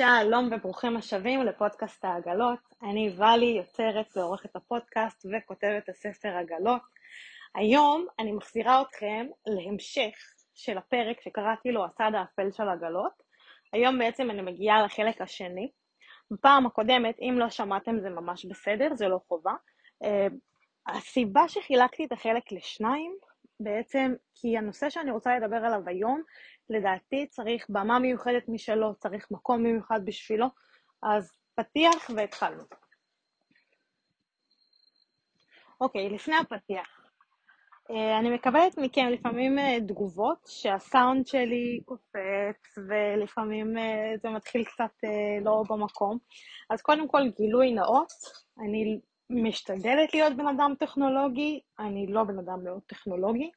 שלום וברוכים השבים לפודקאסט העגלות. אני ואלי, יוצרת ועורכת הפודקאסט וכותבת הספר עגלות. היום אני מחזירה אתכם להמשך של הפרק שקראתי לו הצד האפל של עגלות. היום בעצם אני מגיעה לחלק השני. בפעם הקודמת, אם לא שמעתם זה ממש בסדר, זה לא חובה. אה, הסיבה שחילקתי את החלק לשניים, בעצם כי הנושא שאני רוצה לדבר עליו היום לדעתי צריך במה מיוחדת משלו, צריך מקום מיוחד בשבילו, אז פתיח והתחלנו. אוקיי, לפני הפתיח. אה, אני מקבלת מכם לפעמים אה, תגובות שהסאונד שלי קופץ ולפעמים אה, זה מתחיל קצת לא במקום. אז קודם כל גילוי נאות, אני משתדלת להיות בן אדם טכנולוגי, אני לא בן אדם מאוד טכנולוגי.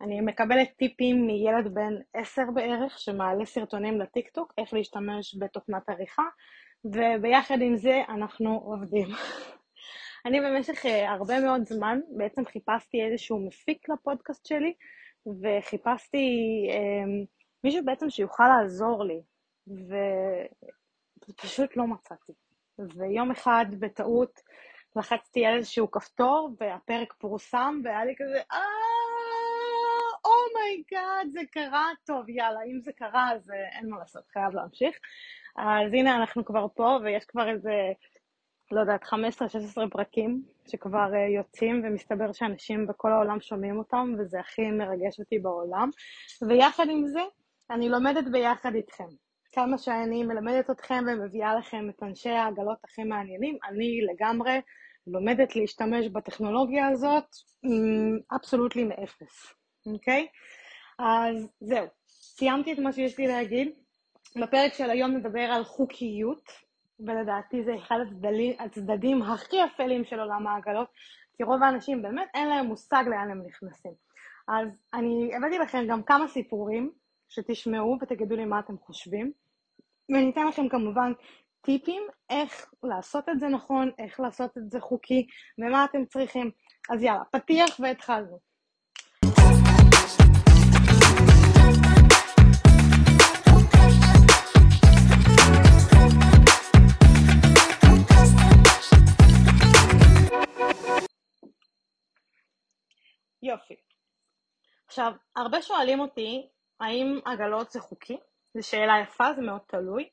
אני מקבלת טיפים מילד בן עשר בערך, שמעלה סרטונים לטיקטוק, איך להשתמש בתוכנת עריכה, וביחד עם זה אנחנו עובדים. אני במשך אה, הרבה מאוד זמן בעצם חיפשתי איזשהו מפיק לפודקאסט שלי, וחיפשתי אה, מישהו בעצם שיוכל לעזור לי, ופשוט לא מצאתי. ויום אחד בטעות לחצתי על איזשהו כפתור, והפרק פורסם, והיה לי כזה, אה... Oh my God, זה קרה, טוב, יאללה, אם זה קרה, אז אה, אין מה לעשות, חייב להמשיך. אז הנה, אנחנו כבר פה, ויש כבר איזה, לא יודעת, 15-16 פרקים שכבר uh, יוצאים, ומסתבר שאנשים בכל העולם שומעים אותם, וזה הכי מרגש אותי בעולם. ויחד עם זה, אני לומדת ביחד איתכם. כמה שאני מלמדת אתכם ומביאה לכם את אנשי העגלות הכי מעניינים, אני לגמרי לומדת להשתמש בטכנולוגיה הזאת אבסולוטלי מאפס. אוקיי? אז זהו, סיימתי את מה שיש לי להגיד. בפרק של היום נדבר על חוקיות, ולדעתי זה אחד הצדדים, הצדדים הכי אפלים של עולם העגלות, כי רוב האנשים באמת אין להם מושג לאן הם נכנסים. אז אני הבאתי לכם גם כמה סיפורים שתשמעו ותגידו לי מה אתם חושבים, ואני אתן לכם כמובן טיפים איך לעשות את זה נכון, איך לעשות את זה חוקי, ומה אתם צריכים. אז יאללה, פתיח והתחלנו. עכשיו, הרבה שואלים אותי, האם עגלות זה חוקי? זו שאלה יפה, זה מאוד תלוי.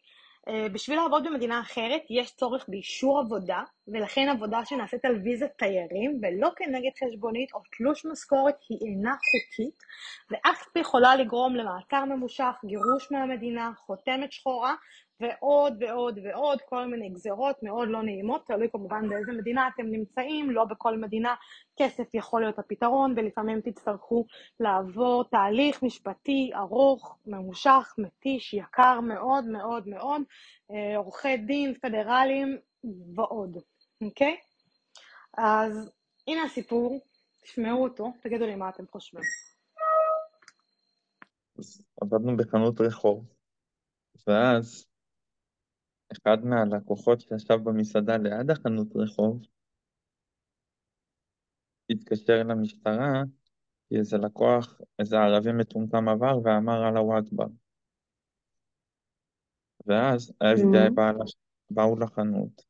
Uh, בשביל לעבוד במדינה אחרת יש צורך באישור עבודה, ולכן עבודה שנעשית על ויזת תיירים ולא כנגד חשבונית או תלוש משכורת היא אינה חוקית, ואף יכולה לגרום למעצר ממושך, גירוש מהמדינה, חותמת שחורה, ועוד ועוד ועוד, כל מיני גזרות מאוד לא נעימות, תלוי כמובן באיזה מדינה אתם נמצאים, לא בכל מדינה כסף יכול להיות הפתרון, ולפעמים תצטרכו לעבור תהליך משפטי ארוך, ממושך, מתיש, יקר מאוד מאוד מאוד, אה, עורכי דין, פדרליים ועוד, אוקיי? אז הנה הסיפור, תשמעו אותו, תגידו לי מה אתם חושבים. אז עבדנו בחנות רחוב, ואז אחד מהלקוחות שישב במסעדה ליד החנות רחוב התקשר למשטרה כי איזה לקוח, איזה ערבי מטומטם עבר ואמר אללהו אכבר. ואז ה-FBI mm-hmm. באו לחנות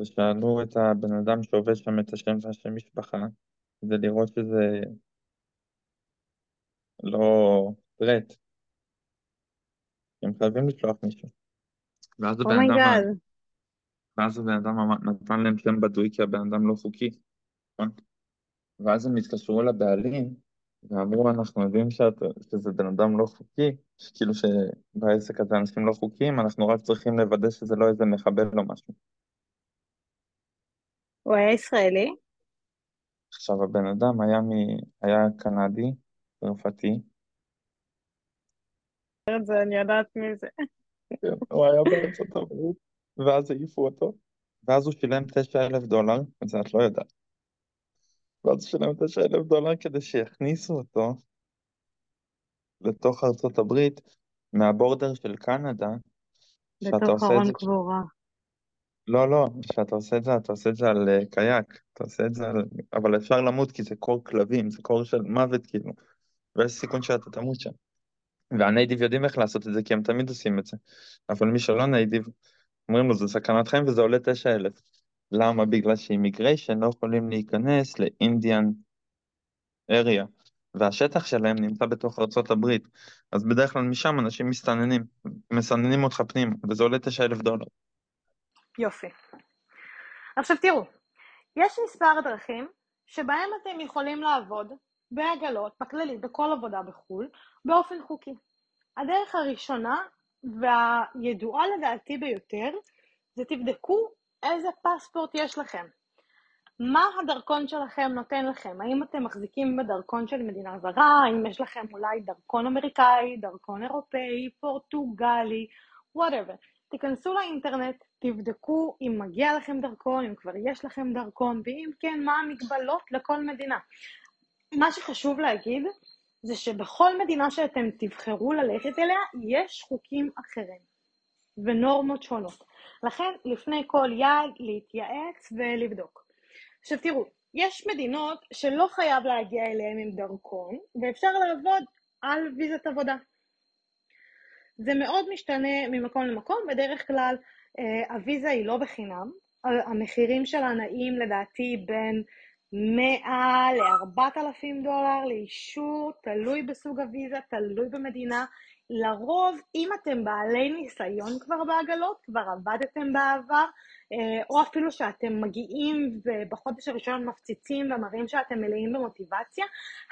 ושאלו את הבן אדם שעובד שם את השם והשם משפחה כדי לראות שזה לא threat. הם חייבים לשלוח מישהו. ואז הבן אדם, oh my god. ואז הבן אדם נתן להם שם בדוי כי הבן אדם לא חוקי, נכון? ואז הם התקשרו לבעלים ואמרו, אנחנו יודעים שאת, שזה בן אדם לא חוקי, כאילו שבעסק הזה אנשים לא חוקיים, אנחנו רק צריכים לוודא שזה לא איזה מחבל או משהו. הוא היה ישראלי? עכשיו, הבן אדם היה, מ... היה קנדי, צרפתי. אני יודעת מי זה. כן, הוא היה בארצות הברית, ואז העיפו אותו, ואז הוא שילם תשע אלף דולר, את זה את לא יודעת. ואז הוא שילם תשע אלף דולר כדי שיכניסו אותו לתוך ארצות הברית, מהבורדר של קנדה, בתוך ארון קבורה. לא, לא, כשאתה עושה את זה, אתה עושה את זה על uh, קייק, אתה עושה את זה על... אבל אפשר למות כי זה קור כלבים, זה קור של מוות כאילו, ויש סיכון שאתה תמות שם. והנייטיב יודעים איך לעשות את זה, כי הם תמיד עושים את זה. אבל מי שלא נייטיב, אומרים לו, זה סכנת חיים וזה עולה 9,000. למה? בגלל שאימיגריישן לא יכולים להיכנס לאינדיאן אריה, והשטח שלהם נמצא בתוך הברית. אז בדרך כלל משם אנשים מסתננים, מסננים אותך פנימה, וזה עולה 9,000 דולר. יופי. עכשיו תראו, יש מספר דרכים שבהם אתם יכולים לעבוד בעגלות, בכללי, בכל עבודה בחו"ל, באופן חוקי. הדרך הראשונה והידועה לדעתי ביותר, זה תבדקו איזה פספורט יש לכם. מה הדרכון שלכם נותן לכם? האם אתם מחזיקים בדרכון של מדינה זרה? האם יש לכם אולי דרכון אמריקאי, דרכון אירופאי, פורטוגלי, וואטאבר. תיכנסו לאינטרנט, תבדקו אם מגיע לכם דרכון, אם כבר יש לכם דרכון, ואם כן, מה המגבלות לכל מדינה. מה שחשוב להגיד, זה שבכל מדינה שאתם תבחרו ללכת אליה, יש חוקים אחרים ונורמות שונות. לכן, לפני כל יעד, להתייעץ ולבדוק. עכשיו תראו, יש מדינות שלא חייב להגיע אליהן עם דרכון, ואפשר לעבוד על ויזת עבודה. זה מאוד משתנה ממקום למקום, בדרך כלל אה, הוויזה היא לא בחינם, המחירים שלה נעים לדעתי בין 100 ל-4,000 דולר לאישור, תלוי בסוג הוויזה, תלוי במדינה. לרוב, אם אתם בעלי ניסיון כבר בעגלות, כבר עבדתם בעבר, אה, או אפילו שאתם מגיעים ובחודש הראשון מפציצים ומראים שאתם מלאים במוטיבציה,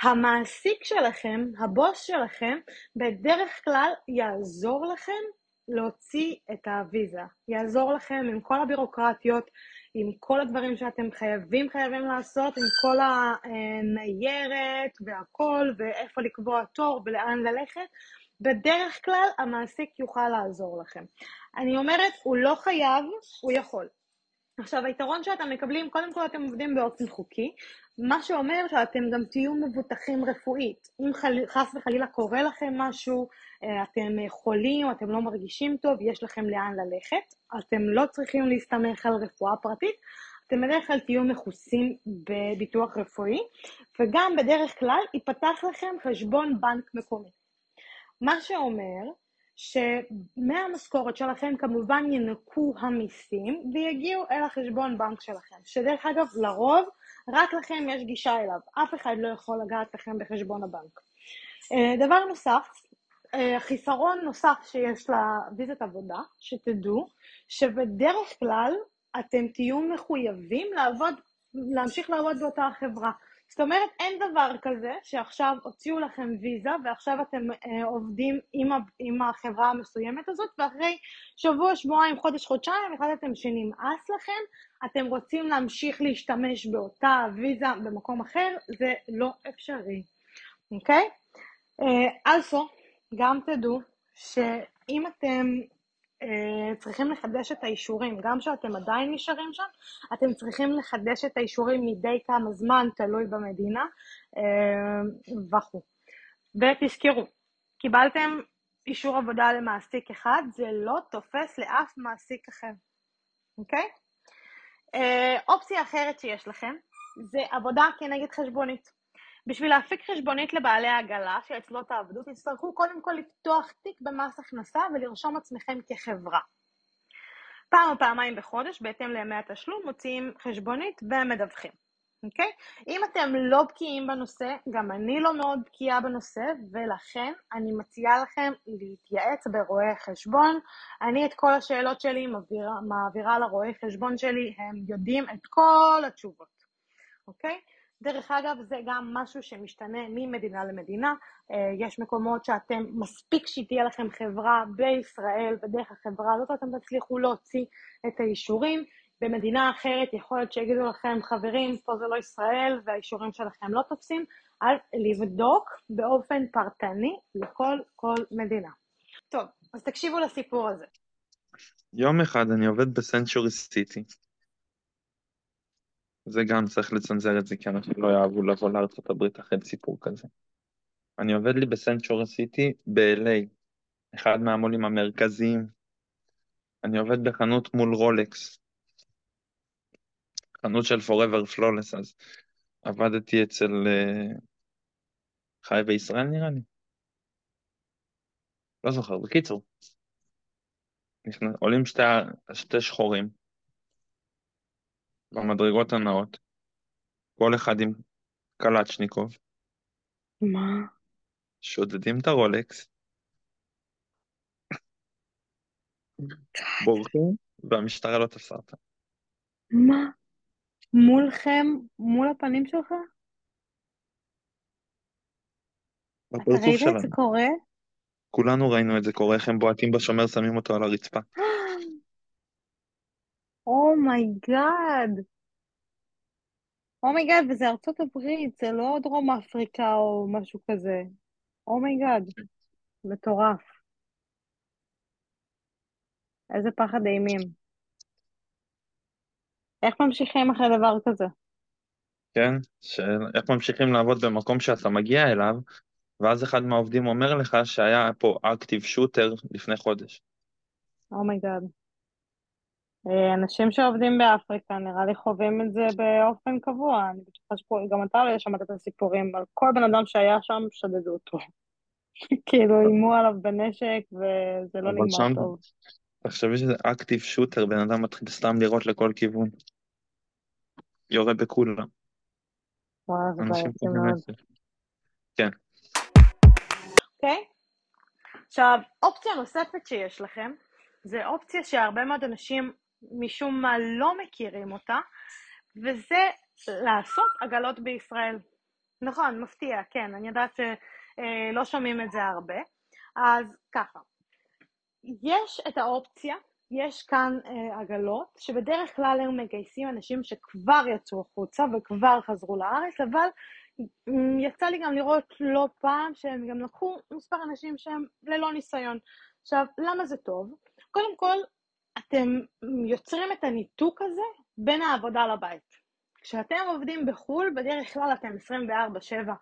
המעסיק שלכם, הבוס שלכם, בדרך כלל יעזור לכם להוציא את הוויזה. יעזור לכם עם כל הבירוקרטיות, עם כל הדברים שאתם חייבים חייבים לעשות, עם כל הניירת והכל, ואיפה לקבוע תור ולאן ללכת. בדרך כלל המעסיק יוכל לעזור לכם. אני אומרת, הוא לא חייב, הוא יכול. עכשיו, היתרון שאתם מקבלים, קודם כל אתם עובדים באופן חוקי, מה שאומר שאתם גם תהיו מבוטחים רפואית. אם חל... חס וחלילה קורה לכם משהו, אה, אתם חולים, אתם לא מרגישים טוב, יש לכם לאן ללכת, אתם לא צריכים להסתמך על רפואה פרטית, אתם בדרך כלל תהיו מכוסים בביטוח רפואי, וגם בדרך כלל ייפתח לכם חשבון בנק מקומי. מה שאומר שמהמשכורת שלכם כמובן ינקו המיסים ויגיעו אל החשבון בנק שלכם, שדרך אגב לרוב רק לכם יש גישה אליו, אף אחד לא יכול לגעת לכם בחשבון הבנק. אה, דבר נוסף, אה, חיסרון נוסף שיש לוויזת עבודה, שתדעו שבדרך כלל אתם תהיו מחויבים לעבוד, להמשיך לעבוד באותה החברה. זאת אומרת, אין דבר כזה שעכשיו הוציאו לכם ויזה ועכשיו אתם אה, עובדים עם, עם החברה המסוימת הזאת, ואחרי שבוע, שבועיים, חודש, חודשיים, החלטתם שנמאס לכם, אתם רוצים להמשיך להשתמש באותה ויזה במקום אחר, זה לא אפשרי, אוקיי? אה, also, גם תדעו שאם אתם צריכים לחדש את האישורים, גם כשאתם עדיין נשארים שם, אתם צריכים לחדש את האישורים מדי כמה זמן, תלוי במדינה אה, וכו'. ותזכרו, קיבלתם אישור עבודה למעסיק אחד, זה לא תופס לאף מעסיק אחר, אוקיי? אה, אופציה אחרת שיש לכם זה עבודה כנגד חשבונית. בשביל להפיק חשבונית לבעלי העגלה שאצלו תעבדו, תצטרכו קודם כל לפתוח תיק במס הכנסה ולרשום עצמכם כחברה. פעם או פעמיים בחודש, בהתאם לימי התשלום, מוציאים חשבונית ומדווחים, אוקיי? אם אתם לא בקיאים בנושא, גם אני לא מאוד בקיאה בנושא, ולכן אני מציעה לכם להתייעץ ברואי חשבון. אני את כל השאלות שלי מעבירה, מעבירה לרואי חשבון שלי, הם יודעים את כל התשובות, אוקיי? דרך אגב, זה גם משהו שמשתנה ממדינה למדינה. אה, יש מקומות שאתם, מספיק שתהיה לכם חברה בישראל, ודרך החברה הזאת אתם תצליחו להוציא את האישורים. במדינה אחרת יכול להיות שיגידו לכם, חברים, פה זה לא ישראל והאישורים שלכם לא תופסים, אז לבדוק באופן פרטני לכל כל מדינה. טוב, אז תקשיבו לסיפור הזה. יום אחד אני עובד בסנצ'ורי סיטי, זה גם צריך לצנזר את זה, כי אנשים לא יאהבו לבוא לארצות הברית אחרי סיפור כזה. אני עובד לי בסנצ'ור סיטי ב-LA, אחד מהמו"לים המרכזיים. אני עובד בחנות מול רולקס, חנות של Forever Flawless, אז עבדתי אצל uh, חי בישראל נראה לי. לא זוכר, בקיצור. עולים שתי, שתי שחורים במדרגות הנאות, כל אחד עם קלצ'ניקוב, מה? שודדים את הרולקס, בורחים, והמשטרה לא תפסה אותם. מה? מולכם? מול הפנים שלך? אתה ראית את זה. קורה? כולנו ראינו את זה קורה, איך הם בועטים בשומר, שמים אותו על הרצפה. אומייגאד. אומייגאד, וזה ארצות הברית, זה לא דרום אפריקה או משהו כזה. oh my god. מטורף. איזה פחד אימים. איך ממשיכים אחרי דבר כזה? כן? של איך ממשיכים לעבוד במקום שאתה מגיע אליו, ואז אחד מהעובדים אומר לך שהיה פה active shooter לפני חודש. oh my god. אה, אנשים שעובדים באפריקה נראה לי חווים את זה באופן קבוע, אני בטוחה שגם אתה לא שמעת את הסיפורים, על כל בן אדם שהיה שם שדדו אותו. כאילו איימו עליו בנשק וזה לא אבל נגמר שם, טוב. תחשבי שזה active shooter, בן אדם מתחיל סתם לירות לכל כיוון. יורה בכולם. וואי, זה בעייתי מאוד. כן. אוקיי? עכשיו, אופציה נוספת שיש לכם, זה אופציה שהרבה מאוד אנשים משום מה לא מכירים אותה, וזה לעשות עגלות בישראל. נכון, מפתיע, כן, אני יודעת שלא שומעים את זה הרבה. אז ככה, יש את האופציה, יש כאן אה, עגלות, שבדרך כלל הם מגייסים אנשים שכבר יצאו החוצה וכבר חזרו לארץ, אבל יצא לי גם לראות לא פעם שהם גם לקחו מספר אנשים שהם ללא ניסיון. עכשיו, למה זה טוב? קודם כל, אתם יוצרים את הניתוק הזה בין העבודה לבית. כשאתם עובדים בחו"ל, בדרך כלל אתם 24/7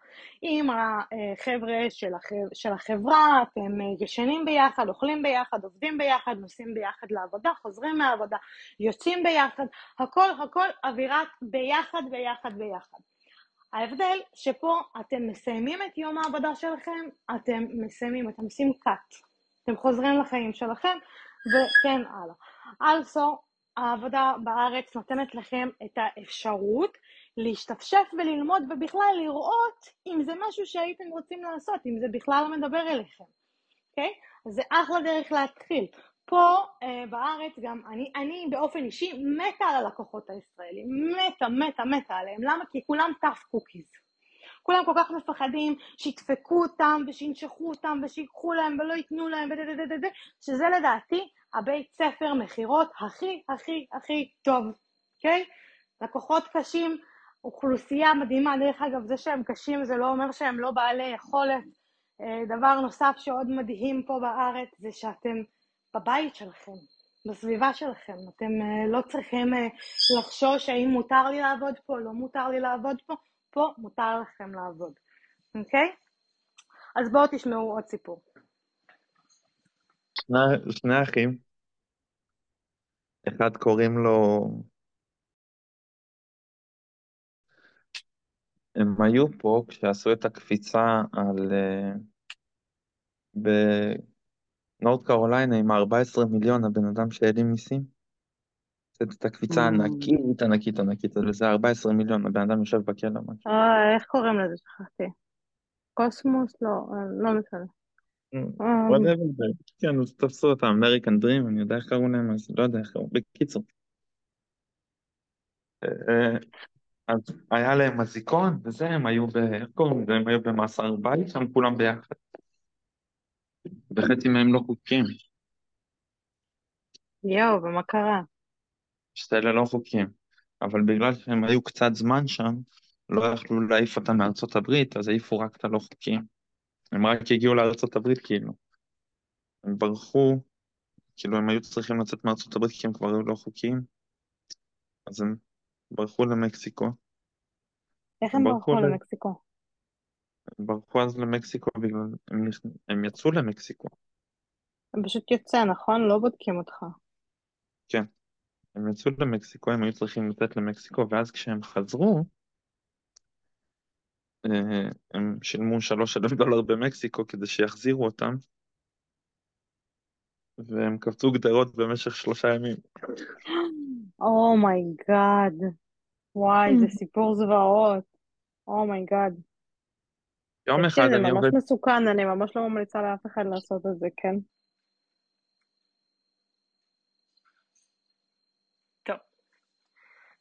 עם החבר'ה של, של החברה, אתם ישנים ביחד, אוכלים ביחד, עובדים ביחד, נוסעים ביחד לעבודה, חוזרים מהעבודה, יוצאים ביחד, הכל הכל אווירת ביחד, ביחד, ביחד. ההבדל שפה אתם מסיימים את יום העבודה שלכם, אתם מסיימים, אתם עושים cut, אתם חוזרים לחיים שלכם, וכן הלאה. Also, העבודה בארץ נותנת לכם את האפשרות להשתפשף וללמוד ובכלל לראות אם זה משהו שהייתם רוצים לעשות, אם זה בכלל מדבר אליכם, אוקיי? Okay? אז זה אחלה דרך להתחיל. פה אה, בארץ גם, אני, אני באופן אישי מתה על הלקוחות הישראלים, מתה, מתה, מתה עליהם. למה? כי כולם tough cookies. כולם כל כך מפחדים שידפקו אותם ושינשכו אותם ושיקחו להם ולא ייתנו להם ודדדדד, שזה לדעתי הבית ספר מכירות הכי הכי הכי טוב, אוקיי? Okay? לקוחות קשים, אוכלוסייה מדהימה, דרך אגב זה שהם קשים זה לא אומר שהם לא בעלי יכולת. דבר נוסף שעוד מדהים פה בארץ זה שאתם בבית שלכם, בסביבה שלכם, אתם לא צריכים לחשוש האם מותר לי לעבוד פה, לא מותר לי לעבוד פה, פה מותר לכם לעבוד, אוקיי? אז בואו תשמעו עוד סיפור. שני, שני אחים, אחד קוראים לו, הם היו פה כשעשו את הקפיצה על, בנורד קרוליינה עם ה-14 מיליון, הבן אדם שהעלים מיסים. את הקפיצה ענקית, ענקית, ענקית, זה 14 מיליון, הבן אדם יושב בכלא. אה, איך קוראים לזה? שכחתי. קוסמוס? לא, לא משנה. כן, אז תפסו אותם, אמריקן דרים, אני יודע איך קראו להם, אז לא יודע איך קראו, בקיצור. אז היה להם אזיקון, וזה, הם היו ב... איך קוראים לזה? הם היו במאסר בית, שם כולם ביחד. וחצי מהם לא חוקיים. יואו, ומה קרה? שאלה לא חוקיים. אבל בגלל שהם היו קצת זמן שם, לא יכלו להעיף אותם מארצות הברית, אז העיפו רק את הלא חוקיים. הם רק הגיעו לארצות הברית כאילו. הם ברחו, כאילו הם היו צריכים לצאת מארצות הברית כי הם כבר היו לא חוקיים, אז הם ברחו למקסיקו. איך הם ברחו למקסיקו? הם ברחו אז למקסיקו בגלל, הם, הם יצאו למקסיקו. הם פשוט יוצא, נכון? לא בודקים אותך. כן. הם יצאו למקסיקו, הם היו צריכים לתת למקסיקו, ואז כשהם חזרו, הם שילמו שלוש אלף דולר במקסיקו כדי שיחזירו אותם, והם קפצו גדרות במשך שלושה ימים. oh my god. או וואי, זה סיפור זוועות. oh my god. יום אחד זה אני ממש עובד, מסוכן, אני ממש לא ממליצה לאף אחד לעשות את זה, כן? טוב.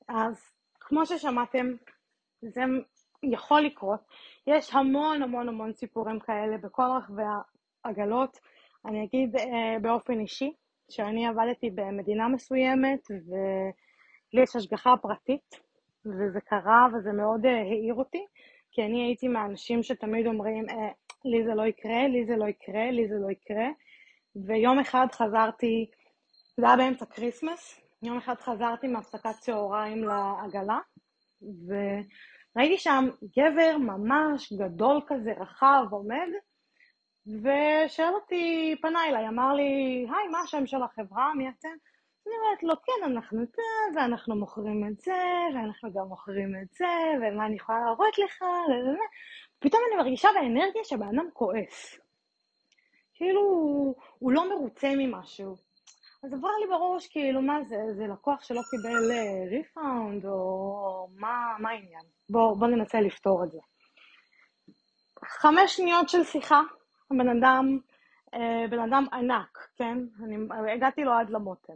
אז כמו ששמעתם, זה יכול לקרות. יש המון המון המון סיפורים כאלה בכל רחבי העגלות. אני אגיד אה, באופן אישי, שאני עבדתי במדינה מסוימת ולי יש השגחה פרטית, וזה קרה וזה מאוד אה, העיר אותי, כי אני הייתי מהאנשים שתמיד אומרים, אה, לי זה לא יקרה, לי זה לא יקרה, לי זה לא יקרה, ויום אחד חזרתי, זה היה באמצע Christmas, יום אחד חזרתי מהפסקת צהריים לעגלה, וראיתי שם גבר ממש גדול כזה, רחב, עומד, ושאל אותי, פנה אליי, אמר לי, היי, מה השם של החברה, מי אתם? אני אומרת לו, כן, אנחנו זה, ואנחנו מוכרים את זה, ואנחנו גם מוכרים את זה, ומה אני יכולה להראות לך, וזה. פתאום אני מרגישה באנרגיה שהבן אדם כועס. כאילו, הוא לא מרוצה ממשהו. אז עברה לי בראש, כאילו, מה זה, זה לקוח שלא קיבל ריפאונד, או מה, מה העניין? בוא, בוא ננסה לפתור את זה. חמש שניות של שיחה, הבן אדם, אה, בן אדם ענק, כן? אני הגעתי לו עד למותן.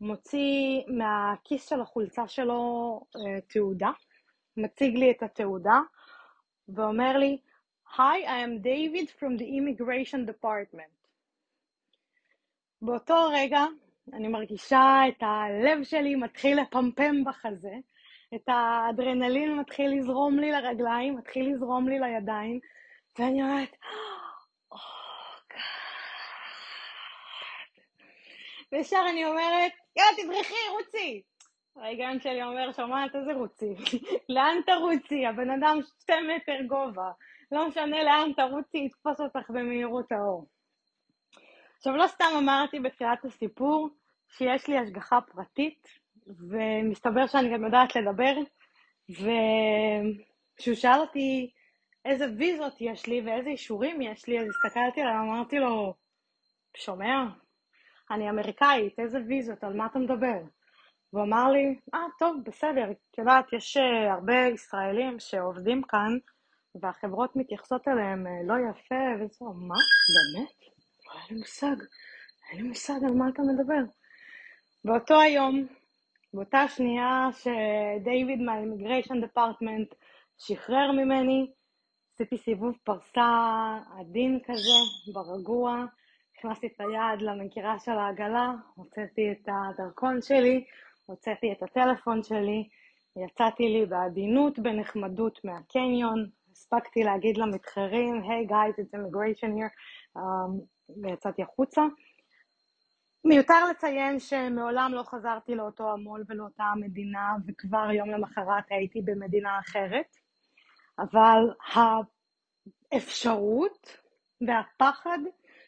מוציא מהכיס של החולצה שלו אה, תעודה, מציג לי את התעודה, ואומר לי, Hi, I am David from. באותו רגע אני מרגישה את הלב שלי מתחיל לפמפם בחזה, את האדרנלין מתחיל לזרום לי לרגליים, מתחיל לזרום לי לידיים, ואני אומרת, וישר אני אומרת, יאללה, תברחי, רוצי. ההיגיון שלי אומר, שומעת איזה רוצי? לאן תרוצי? הבן אדם שתי מטר גובה. לא משנה לאן תרוצי, יתפוס אותך במהירות האור. עכשיו, לא סתם אמרתי בתחילת הסיפור שיש לי השגחה פרטית, ומסתבר שאני גם יודעת לדבר, וכשהוא שאל אותי איזה ויזות יש לי ואיזה אישורים יש לי, אז הסתכלתי עליו, אמרתי לו, שומע? אני אמריקאית, איזה ויזות, על מה אתה מדבר? והוא אמר לי, אה, טוב, בסדר, את יודעת, יש uh, הרבה ישראלים שעובדים כאן, והחברות מתייחסות אליהם uh, לא יפה, וזה, מה? באמת? היה לי מושג, אין לי מושג על מה אתה מדבר. באותו היום, באותה שנייה שדייוויד מהאימיגריישן דפרטמנט שחרר ממני, עשיתי סיבוב פרסה עדין כזה, ברגוע, הכנסתי את היד למגירה של העגלה, הוצאתי את הדרכון שלי, הוצאתי את הטלפון שלי, יצאתי לי בעדינות, בנחמדות מהקניון, הספקתי להגיד למתחרים, היי גייז, it's immigration here, um, ויצאתי החוצה. מיותר לציין שמעולם לא חזרתי לאותו המו"ל ולאותה המדינה, וכבר יום למחרת הייתי במדינה אחרת, אבל האפשרות והפחד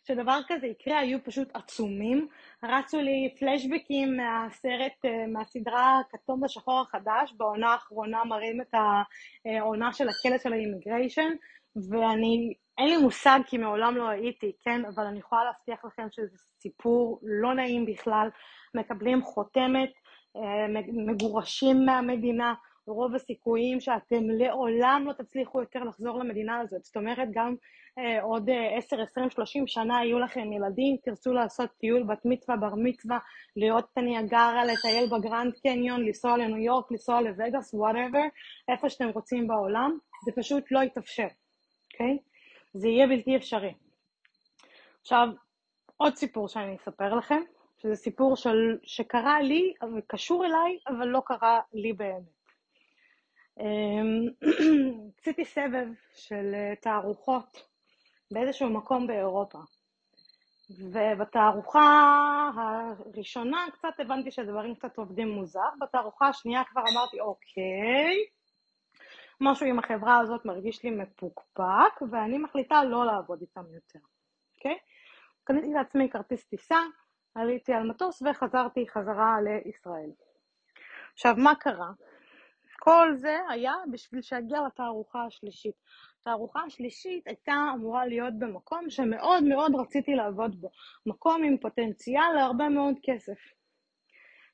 שדבר כזה יקרה היו פשוט עצומים. רצו לי פלשבקים מהסרט, אה, מהסדרה כתום בשחור החדש, בעונה האחרונה מראים את העונה של הכלא של האימיגריישן, ואני, אין לי מושג כי מעולם לא הייתי, כן? אבל אני יכולה להבטיח לכם שזה סיפור לא נעים בכלל. מקבלים חותמת, אה, מגורשים מהמדינה, רוב הסיכויים שאתם לעולם לא תצליחו יותר לחזור למדינה הזאת. זאת אומרת, גם אה, עוד 10, 20, 30 שנה יהיו לכם ילדים, תרצו לעשות טיול בת מצווה, בר מצווה, להיות בניאגרה, לטייל בגרנד קניון, לנסוע לניו יורק, לנסוע לווגאס, whatever, איפה שאתם רוצים בעולם, זה פשוט לא יתאפשר, אוקיי? זה יהיה בלתי אפשרי. עכשיו, עוד סיפור שאני אספר לכם, שזה סיפור של, שקרה לי, קשור אליי, אבל לא קרה לי באמת. אמ, עשיתי סבב של אה, תערוכות באיזשהו מקום באירופה. ובתערוכה הראשונה קצת הבנתי שהדברים קצת עובדים מוזר, בתערוכה השנייה כבר אמרתי, אוקיי, משהו עם החברה הזאת מרגיש לי מפוקפק, ואני מחליטה לא לעבוד איתם יותר, אוקיי? קניתי לעצמי כרטיס טיסה, עליתי על מטוס וחזרתי חזרה לישראל. עכשיו, מה קרה? וכל זה היה בשביל שיגיע לתערוכה השלישית. התערוכה השלישית הייתה אמורה להיות במקום שמאוד מאוד רציתי לעבוד בו, מקום עם פוטנציאל להרבה מאוד כסף.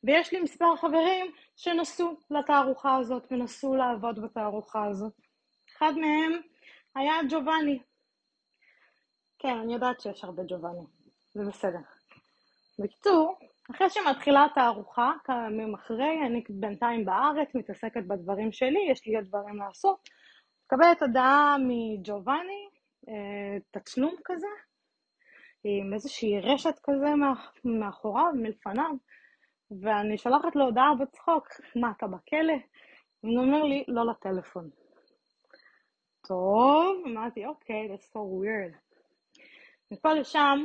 ויש לי מספר חברים שנסעו לתערוכה הזאת ונסעו לעבוד בתערוכה הזאת. אחד מהם היה ג'ובאני. כן, אני יודעת שיש הרבה ג'ובאני, זה בסדר. בקיצור, אחרי שמתחילה התערוכה, כמה ימים אחרי, אני בינתיים בארץ, מתעסקת בדברים שלי, יש לי עוד דברים לעשות. מקבלת הודעה מג'ובאני, אה, תצלום כזה, עם איזושהי רשת כזה מאחוריו, מלפניו, ואני שולחת לו הודעה בצחוק, מה, אתה בכלא? הוא אומר לי, לא לטלפון. טוב, אמרתי, אוקיי, that's so weird. מפה לשם,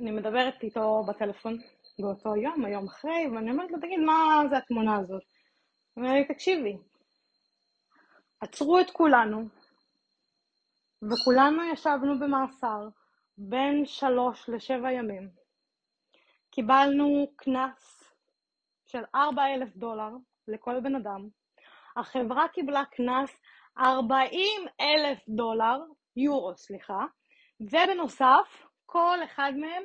אני מדברת איתו בטלפון באותו יום, היום אחרי, ואני אומרת לו, תגיד, מה זה התמונה הזאת? הוא אומר לי, תקשיבי, עצרו את כולנו, וכולנו ישבנו במאסר בין שלוש לשבע ימים. קיבלנו קנס של 4,000 דולר לכל בן אדם. החברה קיבלה קנס 40,000 דולר, יורו, סליחה, ובנוסף, כל אחד מהם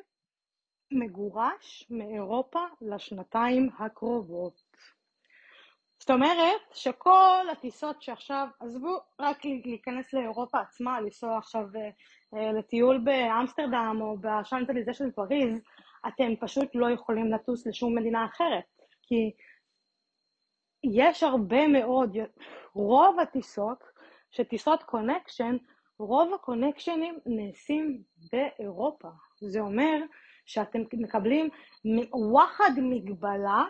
מגורש מאירופה לשנתיים הקרובות. זאת אומרת שכל הטיסות שעכשיו, עזבו רק להיכנס לאירופה עצמה, לנסוע עכשיו אה, לטיול באמסטרדם או בשאנטליזה של פריז, אתם פשוט לא יכולים לטוס לשום מדינה אחרת, כי יש הרבה מאוד, רוב הטיסות, שטיסות קונקשן, רוב הקונקשנים נעשים באירופה. זה אומר שאתם מקבלים וואחד מגבלה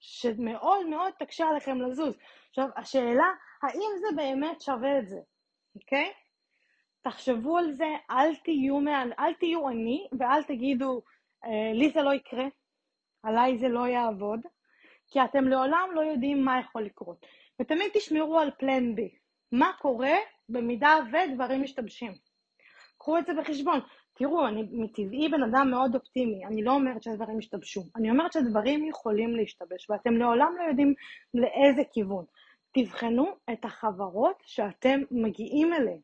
שמאוד מאוד תקשה עליכם לזוז. עכשיו, השאלה, האם זה באמת שווה את זה, אוקיי? תחשבו על זה, אל תהיו, אל תהיו אני ואל תגידו, אה, לי זה לא יקרה, עליי זה לא יעבוד, כי אתם לעולם לא יודעים מה יכול לקרות. ותמיד תשמרו על פלן בי. מה קורה במידה ודברים משתבשים. קחו את זה בחשבון. תראו, אני מטבעי בן אדם מאוד אופטימי, אני לא אומרת שהדברים ישתבשו, אני אומרת שדברים יכולים להשתבש, ואתם לעולם לא יודעים לאיזה כיוון. תבחנו את החברות שאתם מגיעים אליהן,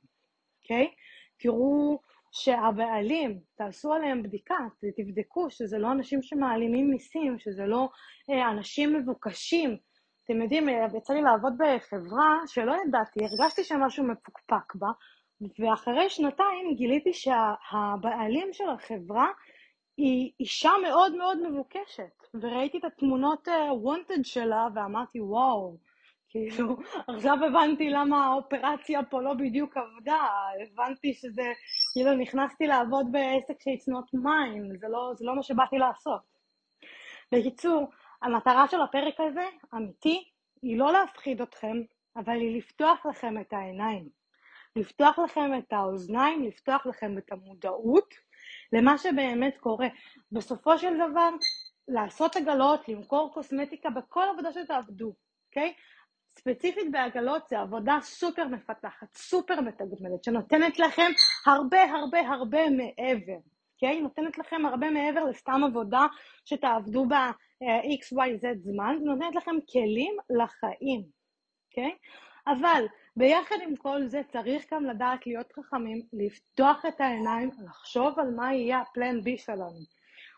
אוקיי? Okay? תראו שהבעלים, תעשו עליהם בדיקה, תבדקו שזה לא אנשים שמעלימים מיסים, שזה לא אה, אנשים מבוקשים. אתם יודעים, אה, יצא לי לעבוד בחברה שלא ידעתי, הרגשתי שמשהו מפוקפק בה, ואחרי שנתיים גיליתי שהבעלים של החברה היא אישה מאוד מאוד מבוקשת, וראיתי את התמונות וונטד uh, שלה ואמרתי וואו, כאילו עכשיו הבנתי למה האופרציה פה לא בדיוק עבדה, הבנתי שזה, כאילו נכנסתי לעבוד בעסק ש-it's mine, זה לא, זה לא מה שבאתי לעשות. בקיצור, המטרה של הפרק הזה, אמיתי, היא לא להפחיד אתכם, אבל היא לפתוח לכם את העיניים. לפתוח לכם את האוזניים, לפתוח לכם את המודעות למה שבאמת קורה. בסופו של דבר, לעשות עגלות, למכור קוסמטיקה, בכל עבודה שתעבדו, אוקיי? ספציפית בעגלות זה עבודה סופר מפתחת, סופר מתגמלת, שנותנת לכם הרבה הרבה הרבה מעבר, אוקיי? נותנת לכם הרבה מעבר לסתם עבודה שתעבדו בה XYZ זמן, נותנת לכם כלים לחיים, אוקיי? אבל ביחד עם כל זה צריך גם לדעת להיות חכמים, לפתוח את העיניים, לחשוב על מה יהיה הפלן בי שלנו,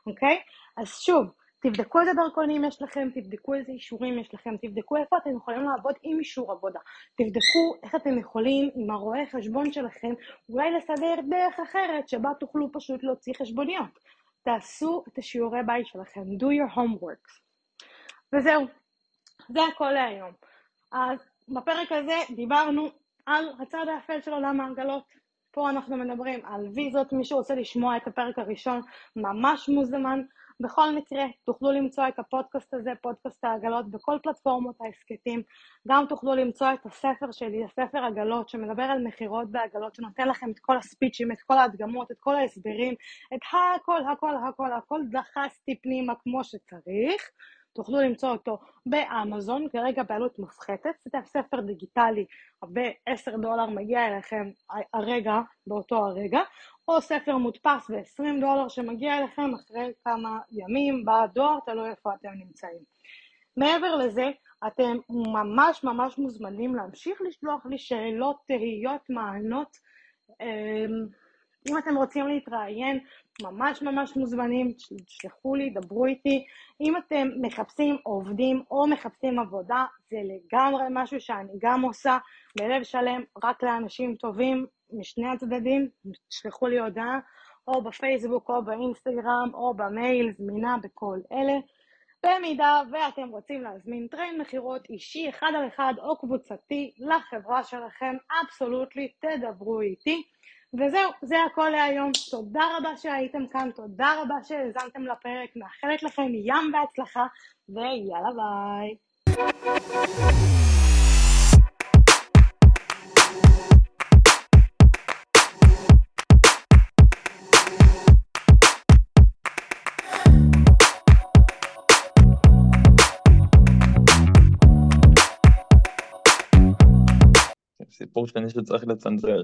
אוקיי? אז שוב, תבדקו איזה דרכונים יש לכם, תבדקו איזה אישורים יש לכם, תבדקו איפה אתם יכולים לעבוד עם אישור עבודה, תבדקו איך אתם יכולים עם הרואה חשבון שלכם אולי לסדר דרך אחרת שבה תוכלו פשוט להוציא חשבוניות. תעשו את השיעורי בית שלכם, do your homework. וזהו, זה הכל להיום. אז בפרק הזה דיברנו על הצד האפל של עולם העגלות. פה אנחנו מדברים על ויזות, מי שרוצה לשמוע את הפרק הראשון ממש מוזמן. בכל מקרה, תוכלו למצוא את הפודקאסט הזה, פודקאסט העגלות, בכל פלטפורמות ההסכתים. גם תוכלו למצוא את הספר שלי, הספר עגלות, שמדבר על מכירות בעגלות, שנותן לכם את כל הספיצ'ים, את כל ההדגמות, את כל ההסברים, את הכל, הכל, הכל, הכל דחסתי פנימה כמו שצריך. תוכלו למצוא אותו באמזון, כרגע בעלות מופחתת, זה ספר דיגיטלי ב-10 דולר מגיע אליכם הרגע, באותו הרגע, או ספר מודפס ב-20 דולר שמגיע אליכם אחרי כמה ימים בדואר, תלוי איפה אתם נמצאים. מעבר לזה, אתם ממש ממש מוזמנים להמשיך לשלוח לי שאלות, תהיות, מענות. אמ, אם אתם רוצים להתראיין, ממש ממש מוזמנים, תשלחו לי, דברו איתי. אם אתם מחפשים עובדים או מחפשים עבודה, זה לגמרי משהו שאני גם עושה בלב שלם, רק לאנשים טובים משני הצדדים, תשלחו לי הודעה, או בפייסבוק, או באינסטגרם, או במייל, זמינה בכל אלה. במידה ואתם רוצים להזמין טריין מכירות אישי אחד על אחד או קבוצתי לחברה שלכם, אבסולוטלי תדברו איתי. וזהו, זה הכל להיום. תודה רבה שהייתם כאן, תודה רבה שהאזנתם לפרק, מאחלת לכם ים בהצלחה, ויאללה ביי. סיפור שני שצריך לצנזר.